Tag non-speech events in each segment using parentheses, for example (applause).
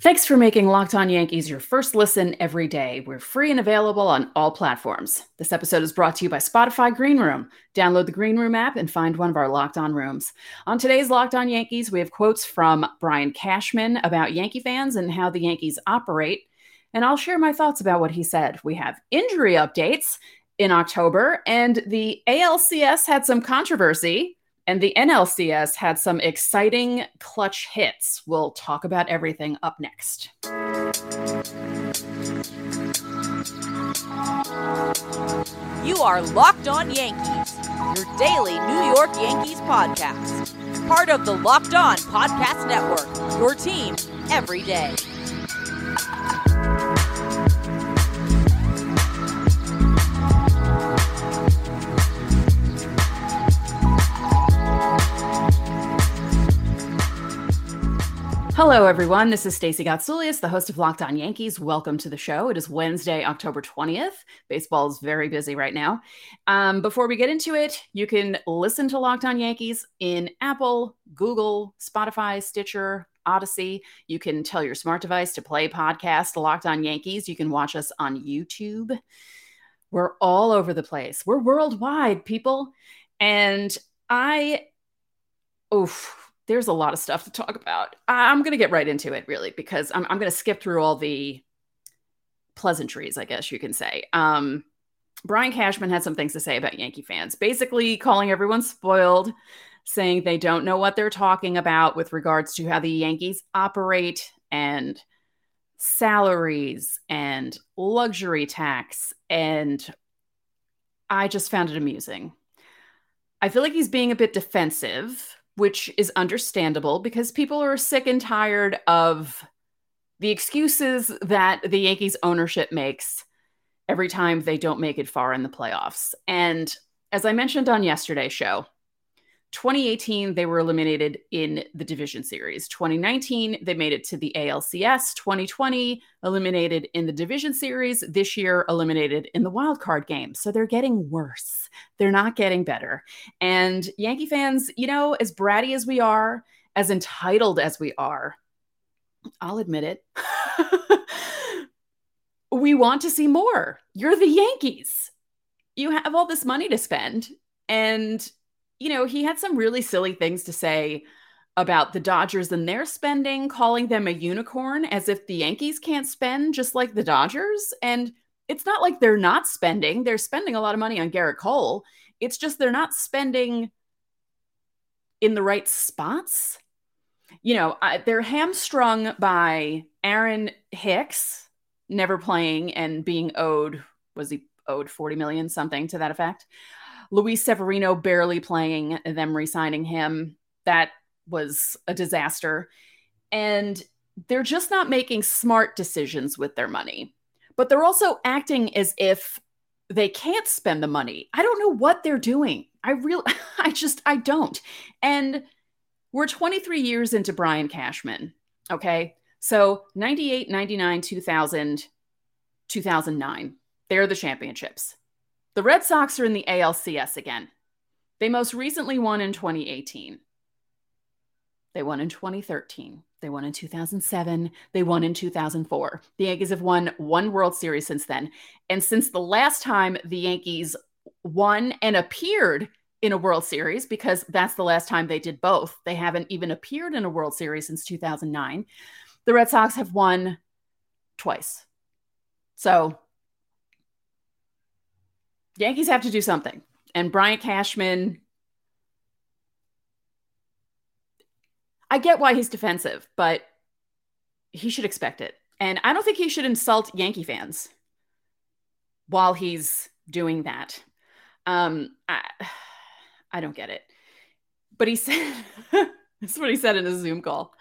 Thanks for making Locked On Yankees your first listen every day. We're free and available on all platforms. This episode is brought to you by Spotify Green Room. Download the Green Room app and find one of our Locked On rooms. On today's Locked On Yankees, we have quotes from Brian Cashman about Yankee fans and how the Yankees operate. And I'll share my thoughts about what he said. We have injury updates in October, and the ALCS had some controversy and the NLCS had some exciting clutch hits. We'll talk about everything up next. You are Locked On Yankees, your daily New York Yankees podcast. Part of the Locked On Podcast Network, your team every day. Hello, everyone. This is Stacey Gotsoulias, the host of Locked On Yankees. Welcome to the show. It is Wednesday, October 20th. Baseball is very busy right now. Um, before we get into it, you can listen to Locked On Yankees in Apple, Google, Spotify, Stitcher, Audacy. You can tell your smart device to play podcast Locked On Yankees. You can watch us on YouTube. We're all over the place. We're worldwide, people. And I, oof, there's a lot of stuff to talk about. I'm going to get right into it, really, because I'm, I'm going to skip through all the pleasantries, I guess you can say. Um, Brian Cashman had some things to say about Yankee fans, basically calling everyone spoiled, saying they don't know what they're talking about with regards to how the Yankees operate and salaries and luxury tax. And I just found it amusing. I feel like he's being a bit defensive which is understandable because people are sick and tired of the excuses that the Yankees ownership makes every time they don't make it far in the playoffs. And as I mentioned on yesterday's show, 2018, they were eliminated in the division series. 2019, they made it to the ALCS. 2020, eliminated in the division series. This year, eliminated in the wild card game. So they're getting worse. They're not getting better. And Yankee fans, you know, as bratty as we are, as entitled as we are, I'll admit it. (laughs) we want to see more. You're the Yankees. You have all this money to spend. And you know, he had some really silly things to say about the Dodgers and their spending, calling them a unicorn as if the Yankees can't spend just like the Dodgers. And it's not like they're not spending, they're spending a lot of money on Gerrit Cole. It's just they're not spending in the right spots. You know, I, they're hamstrung by Aaron Hicks never playing and being owed, was he owed 40 million, something to that effect? Luis Severino barely playing, them resigning him. That was a disaster. And they're just not making smart decisions with their money. But they're also acting as if they can't spend the money. I don't know what they're doing. I really, (laughs) I just, I don't. And we're 23 years into Brian Cashman. Okay. So 98, 99, 2000, 2009, they're the championships. The Red Sox are in the ALCS again. They most recently won in 2018. They won in 2013. They won in 2007. They won in 2004. The Yankees have won one World Series since then. And since the last time the Yankees won and appeared in a World Series, because that's the last time they did both, they haven't even appeared in a World Series since 2009. The Red Sox have won twice. So Yankees have to do something. And Brian Cashman, I get why he's defensive, but he should expect it. And I don't think he should insult Yankee fans while he's doing that. Um, I, I don't get it. But he said, (laughs) this is what he said in a Zoom call.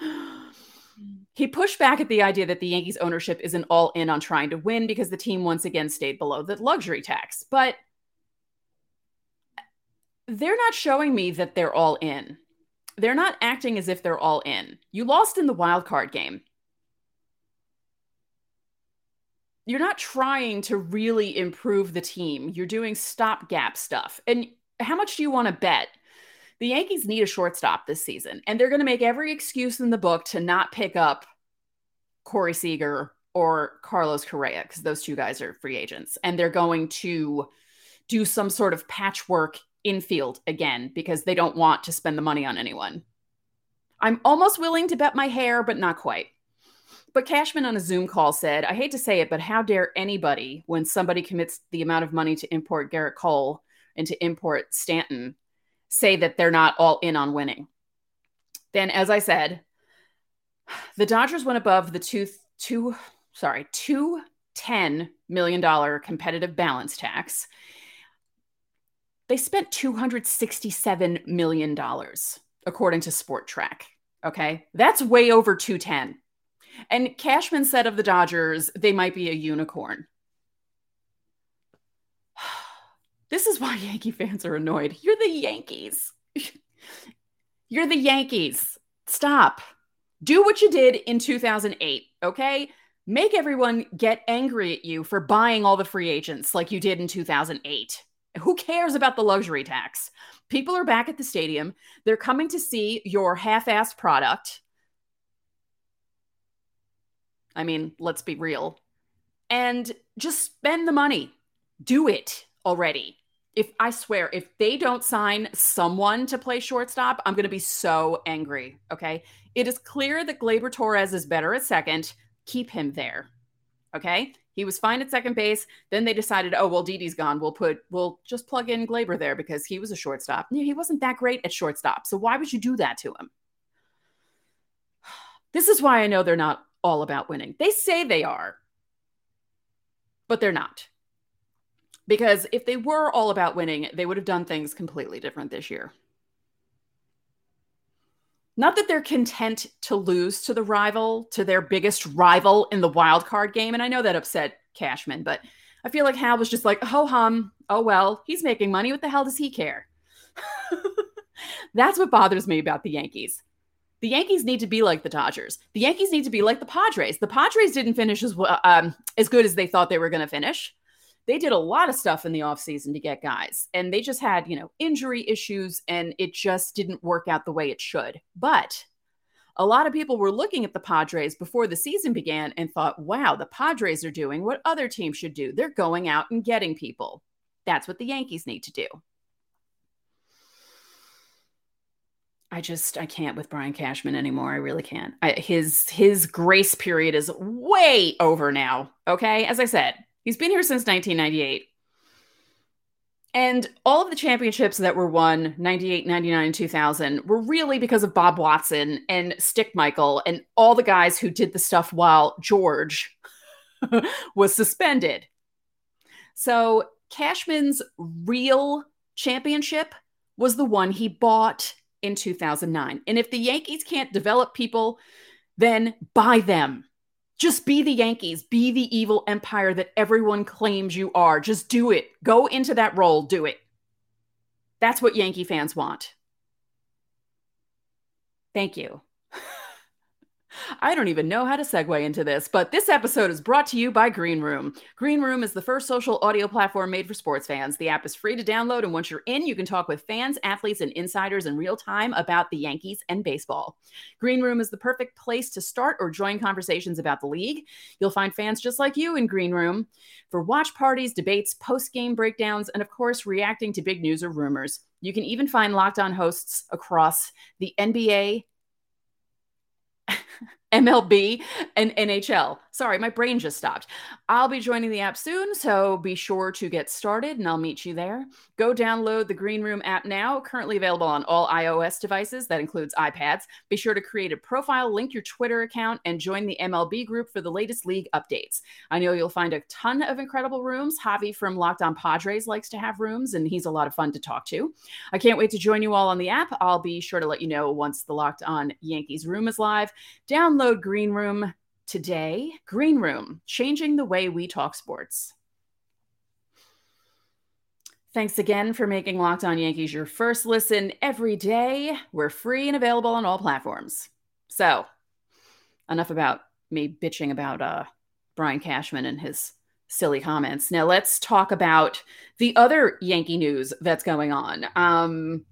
He pushed back at the idea that the Yankees ownership isn't all in on trying to win because the team once again stayed below the luxury tax. But they're not showing me that they're all in. They're not acting as if they're all in. You lost in the wild card game. You're not trying to really improve the team. You're doing stopgap stuff. And how much do you want to bet? The Yankees need a shortstop this season, and they're going to make every excuse in the book to not pick up Corey Seager or Carlos Correa because those two guys are free agents, and they're going to do some sort of patchwork infield again because they don't want to spend the money on anyone. I'm almost willing to bet my hair, but not quite. But Cashman on a Zoom call said, I hate to say it, but how dare anybody, when somebody commits the amount of money to import Gerrit Cole and to import Stanton, say that they're not all in on winning? Then, as I said, the Dodgers went above the two, two sorry, two $10 million competitive balance tax. They spent $267 million, according to Spotrac. Okay. That's way over 210. And Cashman said of the Dodgers, they might be a unicorn. This is why (laughs) Yankee fans are annoyed. You're the Yankees. (laughs) You're the Yankees. Stop. Do what you did in 2008, okay? Make everyone get angry at you for buying all the free agents like you did in 2008. Who cares about the luxury tax? People are back at the stadium. They're coming to see your half assed product. I mean, let's be real. And just spend the money. Do it already. If I swear, if they don't sign someone to play shortstop, I'm going to be so angry. Okay. It is clear that Gleyber Torres is better at second. Keep him there. Okay. He was fine at second base. Then they decided, oh, well, Didi's gone. We'll put, we'll just plug in Gleyber there because he was a shortstop. He wasn't that great at shortstop. So why would you do that to him? (sighs) This is why I know they're not all about winning. They say they are, but they're not. Because if they were all about winning, they would have done things completely different this year. Not that they're content to lose to the rival, to their biggest rival in the wild card game. And I know that upset Cashman, but I feel like Hal was just like, ho hum, oh well, he's making money. What the hell does he care? (laughs) That's what bothers me about the Yankees. The Yankees need to be like the Dodgers. The Yankees need to be like the Padres. The Padres didn't finish as well, um, as good as they thought they were going to finish. They did a lot of stuff in the offseason to get guys, and they just had, you know, injury issues, and it just didn't work out the way it should. But a lot of people were looking at the Padres before the season began and thought, wow, the Padres are doing what other teams should do. They're going out and getting people. That's what the Yankees need to do. I just I can't with Brian Cashman anymore. I really can't. I, his his grace period is way over now. Okay, as I said, he's been here since 1998. And all of the championships that were won 98, 99, and 2000 were really because of Bob Watson and Stick Michael and all the guys who did the stuff while George (laughs) was suspended. So Cashman's real championship was the one he bought in 2009. And if the Yankees can't develop people, then buy them. Just be the Yankees, be the evil empire that everyone claims you are. Just do it. Go into that role, do it. That's what Yankee fans want. Thank you. (laughs) I don't even know how to segue into this, but this episode is brought to you by Green Room. Green Room is the first social audio platform made for sports fans. The app is free to download, and once you're in, you can talk with fans, athletes, and insiders in real time about the Yankees and baseball. Green Room is the perfect place to start or join conversations about the league. You'll find fans just like you in Green Room for watch parties, debates, post game breakdowns, and of course, reacting to big news or rumors. You can even find locked on hosts across the NBA, MLB and NHL. Sorry, my brain just stopped. I'll be joining the app soon, so be sure to get started and I'll meet you there. Go download the Green Room app now, currently available on all iOS devices. That includes iPads. Be sure to create a profile, link your Twitter account, and join the MLB group for the latest league updates. I know you'll find a ton of incredible rooms. Javi from Locked On Padres likes to have rooms, and he's a lot of fun to talk to. I can't wait to join you all on the app. I'll be sure to let you know once the Locked On Yankees room is live. Download Green Room Today, Green Room, changing the way we talk sports. Thanks again for making Locked On Yankees your first listen every day. We're free and available on all platforms. So, enough about me bitching about uh, Brian Cashman and his silly comments. Now, let's talk about the other Yankee news that's going on. Um,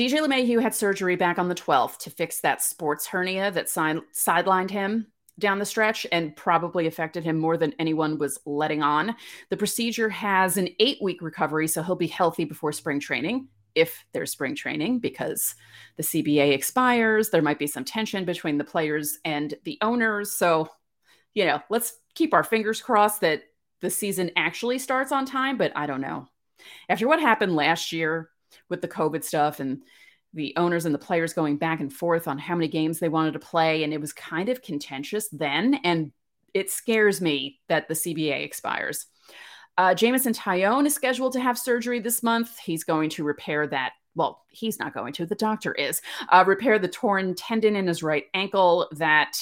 DJ LeMahieu had surgery back on the 12th to fix that sports hernia that si- sidelined him. down the stretch and probably affected him more than anyone was letting on. The procedure has an eight week recovery, so he'll be healthy before spring training if there's spring training because the CBA expires. There might be some tension between the players and the owners. So, you know, let's keep our fingers crossed that the season actually starts on time, but I don't know. After what happened last year with the COVID stuff and the owners and the players going back and forth on how many games they wanted to play, and it was kind of contentious then. And it scares me that the CBA expires. Uh, Jameson Taillon is scheduled to have surgery this month. He's going to repair that. Well, he's not going to, the doctor is. Uh, repair the torn tendon in his right ankle that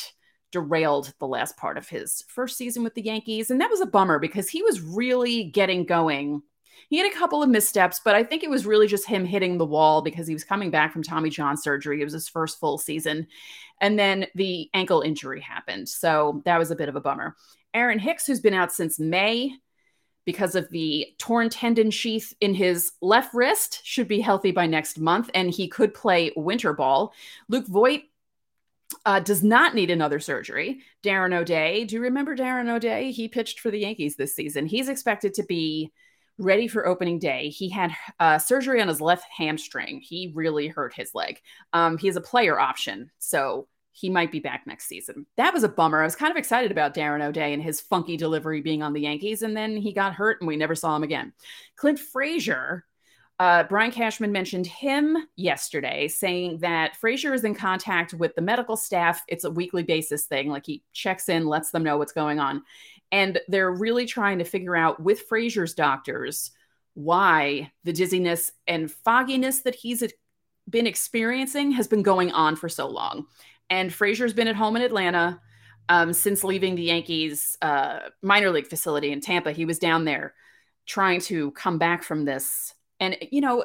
derailed the last part of his first season with the Yankees. And that was a bummer because he was really getting going. He had a couple of missteps, but I think it was really just him hitting the wall because he was coming back from Tommy John surgery. It was his first full season. And then the ankle injury happened. So that was a bit of a bummer. Aaron Hicks, who's been out since May, because of the torn tendon sheath in his left wrist should be healthy by next month and he could play winter ball luke voit uh, does not need another surgery darren o'day do you remember darren o'day he pitched for the yankees this season he's expected to be ready for opening day he had uh, surgery on his left hamstring he really hurt his leg um, he has a player option so he might be back next season. That was a bummer. I was kind of excited about Darren O'Day and his funky delivery being on the Yankees, and then he got hurt and we never saw him again. Clint Frazier, uh, Brian Cashman mentioned him yesterday, saying that Frazier is in contact with the medical staff. It's a weekly basis thing. Like he checks in, lets them know what's going on. And they're really trying to figure out with Frazier's doctors why the dizziness and fogginess that he's been experiencing has been going on for so long. And Frazier's been at home in Atlanta um, since leaving the Yankees uh, minor league facility in Tampa. He was down there trying to come back from this. And, you know,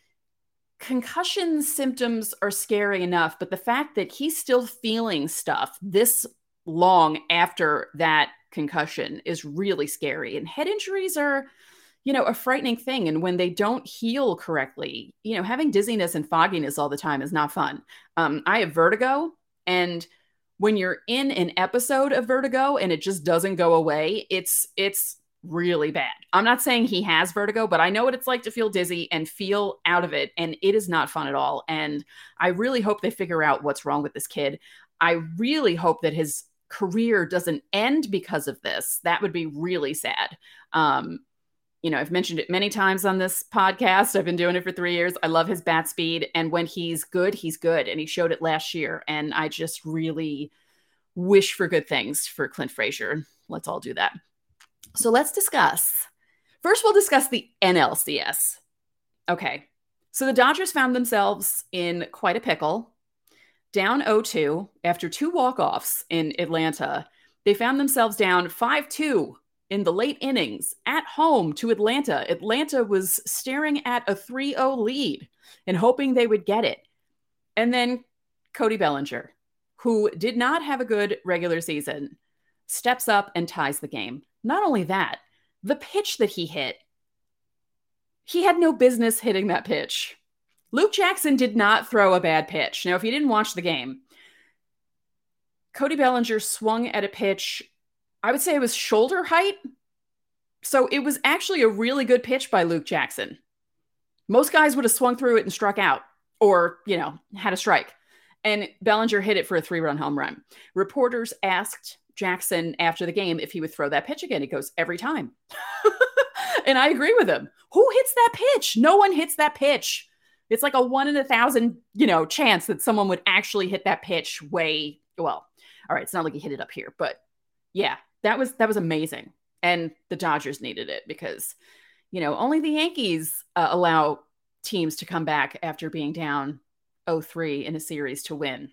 (sighs) concussion symptoms are scary enough, but the fact that he's still feeling stuff this long after that concussion is really scary. And head injuries are you know, a frightening thing. And when they don't heal correctly, you know, having dizziness and fogginess all the time is not fun. Um, I have vertigo, and when you're in an episode of vertigo and it just doesn't go away, it's it's really bad. I'm not saying he has vertigo, but I know what it's like to feel dizzy and feel out of it, and it is not fun at all. And I really hope they figure out what's wrong with this kid. I really hope that his career doesn't end because of this. That would be really sad. Um, you know, I've mentioned it many times on this podcast. I've been doing it for three years. I love his bat speed. And when he's good, he's good. And he showed it last year. And I just really wish for good things for Clint Frazier. Let's all do that. So let's discuss. First, we'll discuss the NLCS. Okay. So the Dodgers found themselves in quite a pickle. Down 0 2 after two walk offs in Atlanta. They found themselves down 5 2 in the late innings at home to Atlanta. Atlanta was staring at a 3 0 lead and hoping they would get it. And then Cody Bellinger, who did not have a good regular season, steps up and ties the game. Not only that, the pitch that he hit, he had no business hitting that pitch. Luke Jackson did not throw a bad pitch. Now, if you didn't watch the game, Cody Bellinger swung at a pitch I would say it was shoulder height. So it was actually a really good pitch by Luke Jackson. Most guys would have swung through it and struck out or, you know, had a strike. And Bellinger hit it for a three run home run. Reporters asked Jackson after the game if he would throw that pitch again. He goes, every time. (laughs) and I agree with him. Who hits that pitch? No one hits that pitch. It's like a one in a thousand, you know, chance that someone would actually hit that pitch way well. All right, it's not like he hit it up here, but yeah, that was that was amazing. And the dodgers needed it because you know only the yankees uh, allow teams to come back after being down 0-3 in a series to win.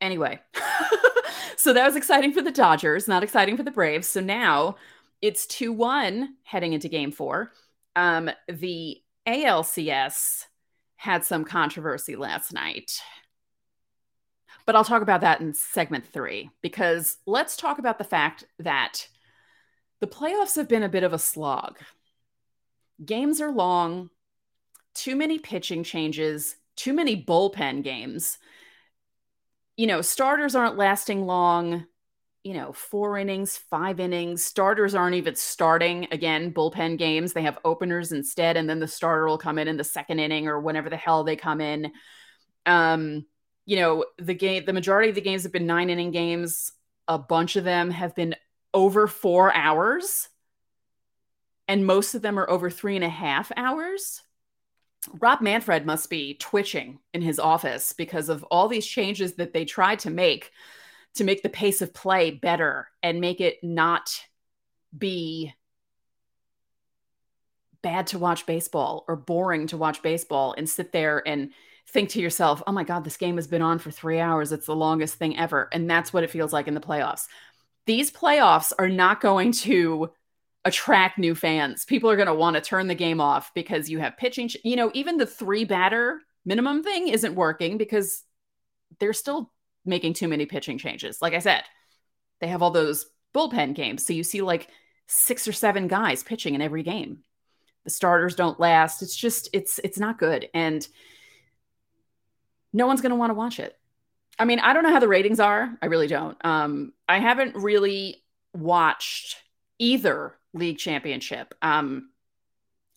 Anyway (laughs) so that was exciting for the dodgers not exciting for the braves. So now it's 2-1 heading into game four. Um, the alcs had some controversy last night but I'll talk about that in segment three because let's talk about the fact that the playoffs have been a bit of a slog. Games are long, too many pitching changes, too many bullpen games. you know, starters aren't lasting long. You know, four innings, five innings. Starters aren't even starting. Again, bullpen games, they have openers instead, and then the starter will come in in the second inning or whenever the hell they come in. Um, you know, the game, the majority of the games have been nine inning games. A bunch of them have been over four hours, and most of them are over three and a half hours. Rob Manfred must be twitching in his office because of all these changes that they tried to make to make the pace of play better and make it not be bad to watch baseball or boring to watch baseball and sit there and think to yourself, oh my God, this game has been on for three hours. It's the longest thing ever. And that's what it feels like in the playoffs. These playoffs are not going to attract new fans. People are going to want to turn the game off because you have pitching. You know, even the three batter minimum thing isn't working because they're still making too many pitching changes. Like I said, they have all those bullpen games. So you see like six or seven guys pitching in every game. The starters don't last. It's just it's it's not good and no one's going to want to watch it. I mean, I don't know how the ratings are. I really don't. Um I haven't really watched either league championship. Um,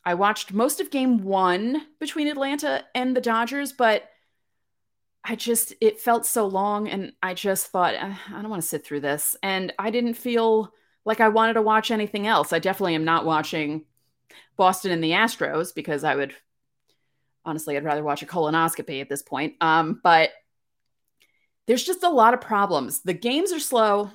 I watched most of game one between Atlanta and the Dodgers, but I just, it felt so long. And I just thought, uh, I don't want to sit through this. And I didn't feel like I wanted to watch anything else. I definitely am not watching Boston and the Astros because I would, honestly, I'd rather watch a colonoscopy at this point. Um, but there's just a lot of problems. The games are slow.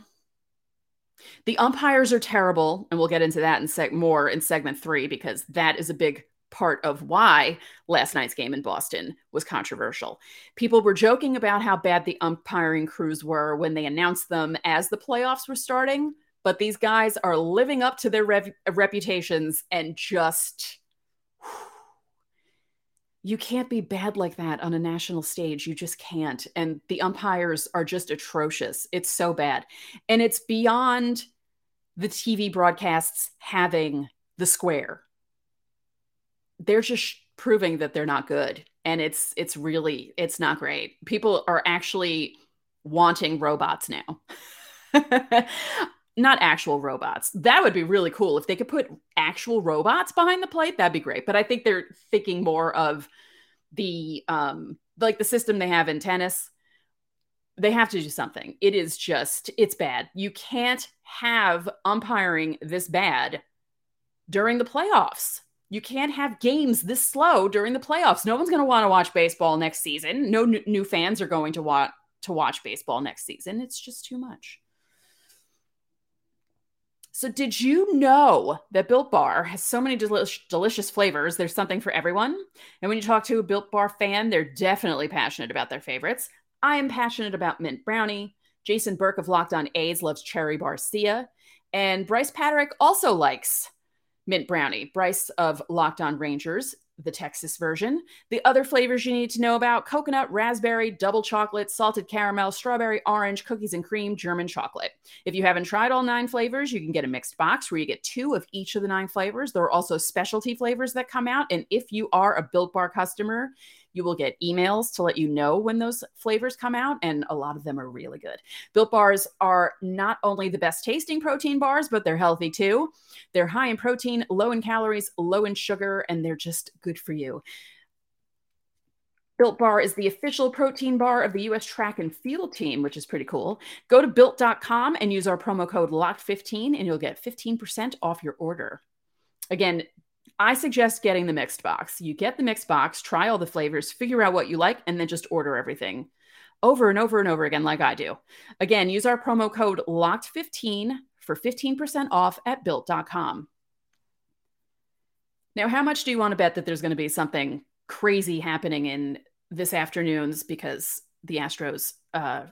The umpires are terrible, and we'll get into that in seg- more in segment three because that is a big part of why last night's game in Boston was controversial. People were joking about how bad the umpiring crews were when they announced them as the playoffs were starting, but these guys are living up to their rev- reputations and just (sighs) you can't be bad like that on a national stage. You just can't. And the umpires are just atrocious. It's so bad. And it's beyond the TV broadcasts having the square. They're just proving that they're not good. And it's it's really it's not great. People are actually wanting robots now. (laughs) not actual robots. That would be really cool if they could put actual robots behind the plate. That'd be great. But I think they're thinking more of the um like the system they have in tennis. They have to do something. It is just it's bad. You can't have umpiring this bad during the playoffs. You can't have games this slow during the playoffs. No one's going to want to watch baseball next season. No n- new fans are going to want to watch baseball next season. It's just too much. So, did you know that Built Bar has so many delicious flavors? There's something for everyone. And when you talk to a Built Bar fan, they're definitely passionate about their favorites. I am passionate about mint brownie. Jason Burke of Locked On A's loves cherry barcia. And Bryce Patrick also likes mint brownie. Bryce of Locked On Rangers the Texas version. The other flavors you need to know about coconut, raspberry, double chocolate, salted caramel, strawberry, orange, cookies and cream, German chocolate. If you haven't tried all nine flavors, you can get a mixed box where you get two of each of the nine flavors. There are also specialty flavors that come out. And if you are a Built Bar customer, you will get emails to let you know when those flavors come out, and a lot of them are really good. Built bars are not only the best tasting protein bars, but they're healthy too. They're high in protein, low in calories, low in sugar, and they're just good for you. Built Bar is the official protein bar of the U.S. track and field team, which is pretty cool. Go to built.com and use our promo code LOCKED15 and you'll get 15% off your order. Again, I suggest getting the mixed box. You get the mixed box, try all the flavors, figure out what you like, and then just order everything over and over and over again, like I do. Again, use our promo code LOCKED15 for 15% off at built.com. Now, how much do you want to bet that there's going to be something crazy happening in this afternoon's because the Astros uh,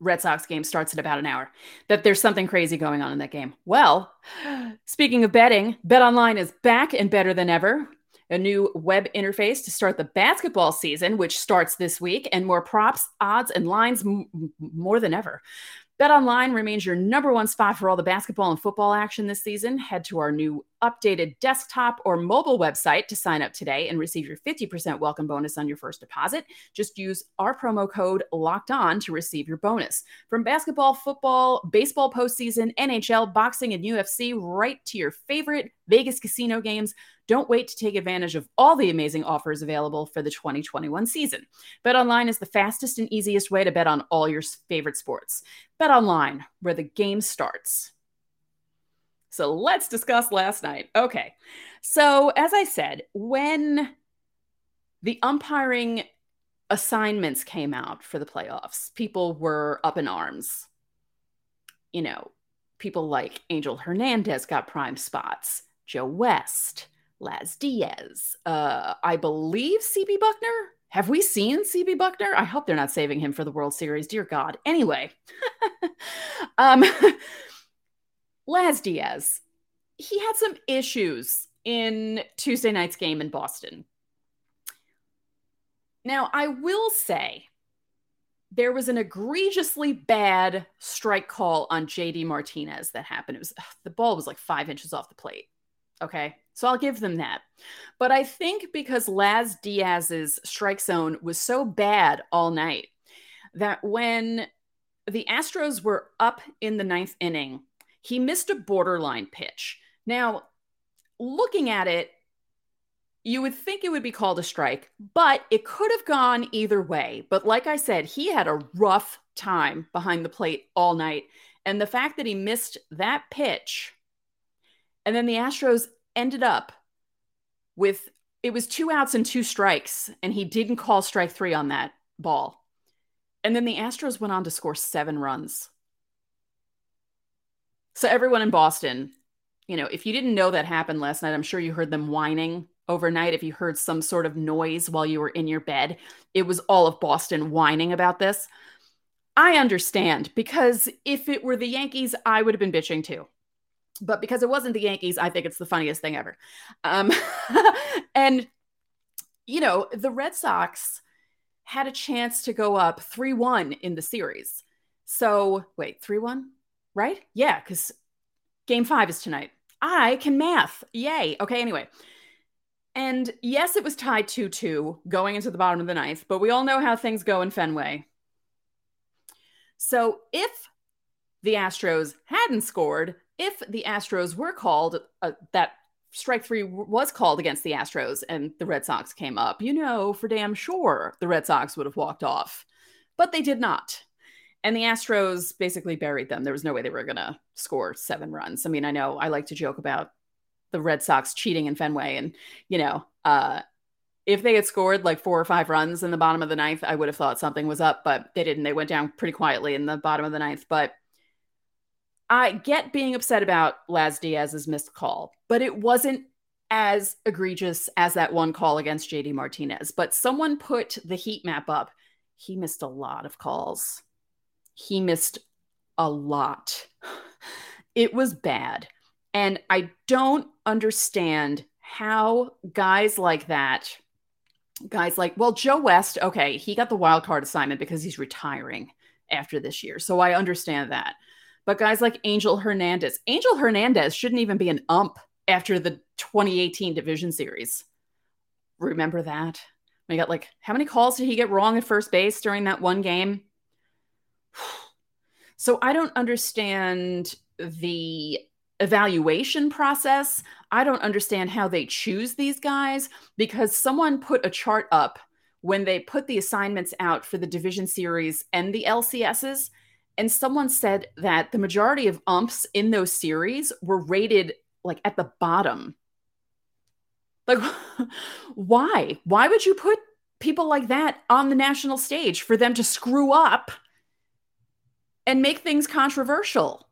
Red Sox game starts in about an hour, that there's something crazy going on in that game. Well, (gasps) speaking of betting, Bet Online is back and better than ever. A new web interface to start the basketball season, which starts this week, and more props, odds, and lines m- more than ever. Bet Online remains your number one spot for all the basketball and football action this season. Head to our new updated desktop or mobile website to sign up today and receive your 50% welcome bonus on your first deposit. Just use our promo code locked on to receive your bonus. From basketball, football, baseball postseason, NHL, boxing, and UFC, right to your favorite Vegas casino games. Don't wait to take advantage of all the amazing offers available for the 2021 season. Bet online is the fastest and easiest way to bet on all your favorite sports. Bet online, where the game starts. So let's discuss last night. Okay. So, as I said, when the umpiring assignments came out for the playoffs, people were up in arms. You know, people like Angel Hernandez got prime spots, Joe West, Laz Diaz, uh, I believe CB Bucknor. Have we seen CB Bucknor? I hope they're not saving him for the World Series. Dear God. Anyway, (laughs) um, (laughs) Laz Diaz, he had some issues in Tuesday night's game in Boston. Now, I will say there was an egregiously bad strike call on JD Martinez that happened. It was the ball was like five inches off the plate. Okay. So I'll give them that. But I think because Laz Diaz's strike zone was so bad all night that when the Astros were up in the ninth inning, he missed a borderline pitch. Now, looking at it, you would think it would be called a strike, but it could have gone either way. But like I said, he had a rough time behind the plate all night. And the fact that he missed that pitch, and then the Astros ended up with it was two outs and two strikes, and he didn't call strike three on that ball. And then the Astros went on to score seven runs. So everyone in Boston, you know, if you didn't know that happened last night, I'm sure you heard them whining overnight. If you heard some sort of noise while you were in your bed, it was all of Boston whining about this. I understand because if it were the Yankees, I would have been bitching too. But because it wasn't the Yankees, I think it's the funniest thing ever. Um, (laughs) and, you know, the Red Sox had a chance to go up 3 1 in the series. So, wait, 3 1? right? Yeah, because game five is tonight. I can math. Yay. Okay, anyway. And yes, it was tied 2 2 going into the bottom of the ninth, but we all know how things go in Fenway. So if the Astros hadn't scored, if the Astros were called, uh, that strike three was called against the Astros and the Red Sox came up, you know, for damn sure the Red Sox would have walked off. But they did not. And the Astros basically buried them. There was no way they were going to score seven runs. I mean, I know I like to joke about the Red Sox cheating in Fenway. And, you know, uh, if they had scored like four or five runs in the bottom of the ninth, I would have thought something was up, but they didn't. They went down pretty quietly in the bottom of the ninth. But I get being upset about Laz Diaz's missed call, but it wasn't as egregious as that one call against JD Martinez. But someone put the heat map up. He missed a lot of calls he missed a lot. (sighs) It was bad. And I don't understand how guys like that, guys like, well, Joe West, okay, he got the wild card assignment because he's retiring after this year. So I understand that. But guys like Angel Hernandez, Angel Hernandez shouldn't even be an ump after the 2018 division series. Remember that? We got like, how many calls did he get wrong at first base during that one game? (sighs) So I don't understand the evaluation process. I don't understand how they choose these guys because someone put a chart up when they put the assignments out for the division series and the LCSs. And someone said that the majority of umps in those series were rated like at the bottom. Like, (laughs) why? Why would you put people like that on the national stage for them to screw up and make things controversial.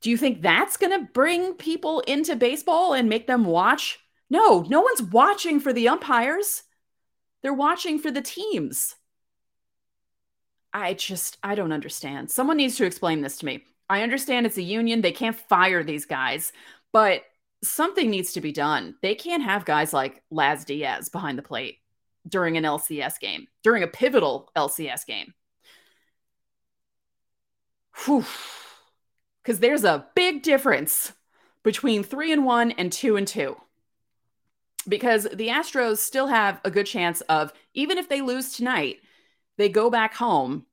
Do you think that's going to bring people into baseball and make them watch? No, no one's watching for the umpires. They're watching for the teams. I just, I don't understand. Someone needs to explain this to me. I understand it's a union. They can't fire these guys, but something needs to be done. They can't have guys like Laz Diaz behind the plate during an LCS game, during a pivotal LCS game. Because there's a big difference between three and one and two and two. Because the Astros still have a good chance of, even if they lose tonight, they go back home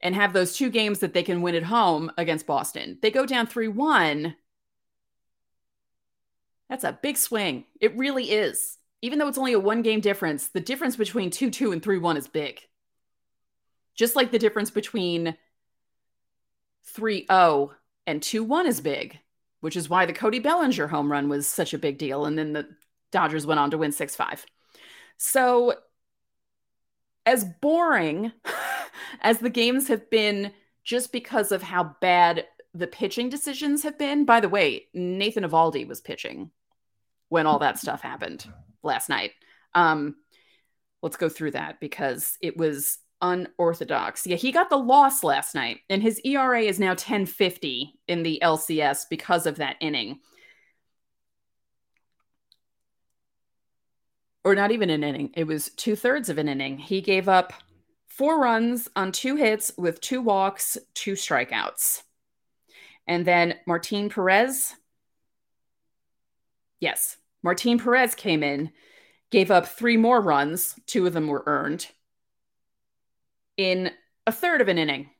and have those two games that they can win at home against Boston. They go down 3 1. That's a big swing. It really is. Even though it's only a one game difference, the difference between 2 2 and 3 1 is big. Just like the difference between 3 0 and 2 1 is big, which is why the Cody Bellinger home run was such a big deal. And then the Dodgers went on to win 6 5. So, as boring (laughs) as the games have been, just because of how bad the pitching decisions have been. By the way, Nathan Eovaldi was pitching when all that stuff happened last night. Um, let's go through that because it was unorthodox. Yeah, he got the loss last night, and his ERA is now 1050 in the LCS because of that inning. Or not even an inning, it was two thirds of an inning. He gave up four runs on two hits with two walks, two strikeouts. And then Martin Perez. Yes, Martin Perez came in, gave up three more runs. Two of them were earned in a third of an inning.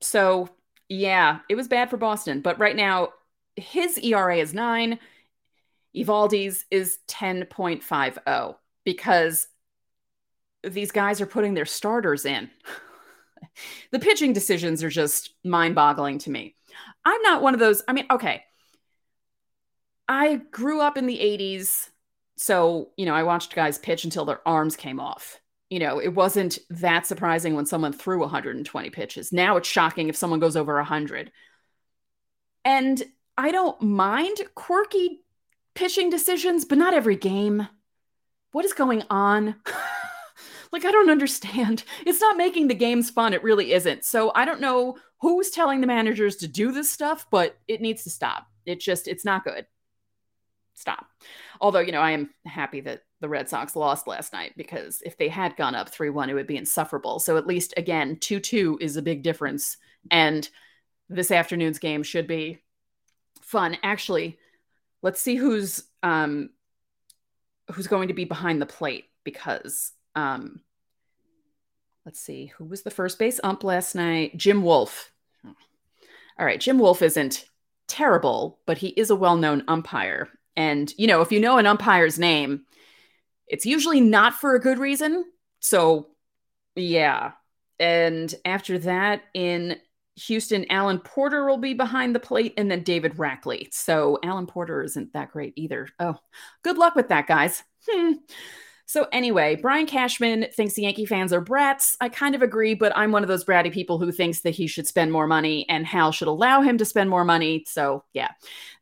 So, yeah, it was bad for Boston. But right now, his ERA is nine. Eovaldi's is 10.50 because these guys are putting their starters in. (laughs) the pitching decisions are just mind boggling to me. I'm not one of those. I mean, okay. I grew up in the 80s. So, you know, I watched guys pitch until their arms came off you know, it wasn't that surprising when someone threw 120 pitches. Now it's shocking if someone goes over 100. And I don't mind quirky pitching decisions, but not every game. What is going on? (laughs) like, I don't understand. (laughs) It's not making the games fun. It really isn't. So I don't know who's telling the managers to do this stuff, but it needs to stop. It just, it's not good. Stop. Although, you know, I am happy that the Red Sox lost last night because if they had gone up 3 1, it would be insufferable. So at least, again, 2 2 is a big difference. And this afternoon's game should be fun. Actually, let's see who's um, who's going to be behind the plate because um, let's see who was the first base ump last night. Jim Wolf. All right, Jim Wolf isn't terrible, but he is a well-known umpire. And you know, if you know an umpire's name, it's usually not for a good reason. So, yeah. And after that, in Houston, Alan Porter will be behind the plate, and then David Rackley. So, Alan Porter isn't that great either. Oh, good luck with that, guys. Hmm. So, anyway, Brian Cashman thinks the Yankee fans are brats. I kind of agree, but I'm one of those bratty people who thinks that he should spend more money and Hal should allow him to spend more money. So, yeah.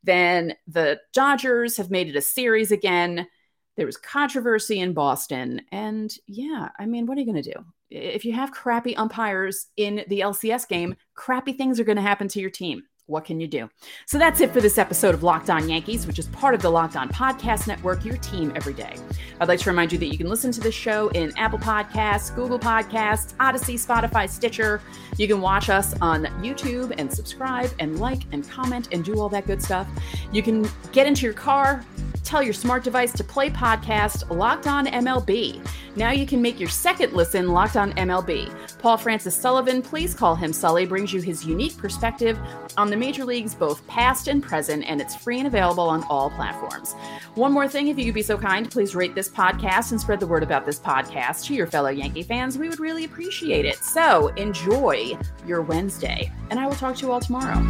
Then the Dodgers have made it a series again. There was controversy in Boston. And yeah, I mean, what are you going to do? If you have crappy umpires in the LCS game, crappy things are going to happen to your team. What can you do? So that's it for this episode of Locked On Yankees, which is part of the Locked On Podcast Network, your team every day. I'd like to remind you that you can listen to this show in Apple Podcasts, Google Podcasts, Audacy, Spotify, Stitcher. You can watch us on YouTube and subscribe and like and comment and do all that good stuff. You can get into your car, tell your smart device to play podcast Locked On MLB. Now you can make your second listen Locked On MLB. Paul Francis Sullivan, please call him Sully, brings you his unique perspective on the major leagues, both past and present, and it's free and available on all platforms. One more thing, if you could be so kind, please rate this podcast and spread the word about this podcast to your fellow Yankee fans. We would really appreciate it. So enjoy your Wednesday, and I will talk to you all tomorrow.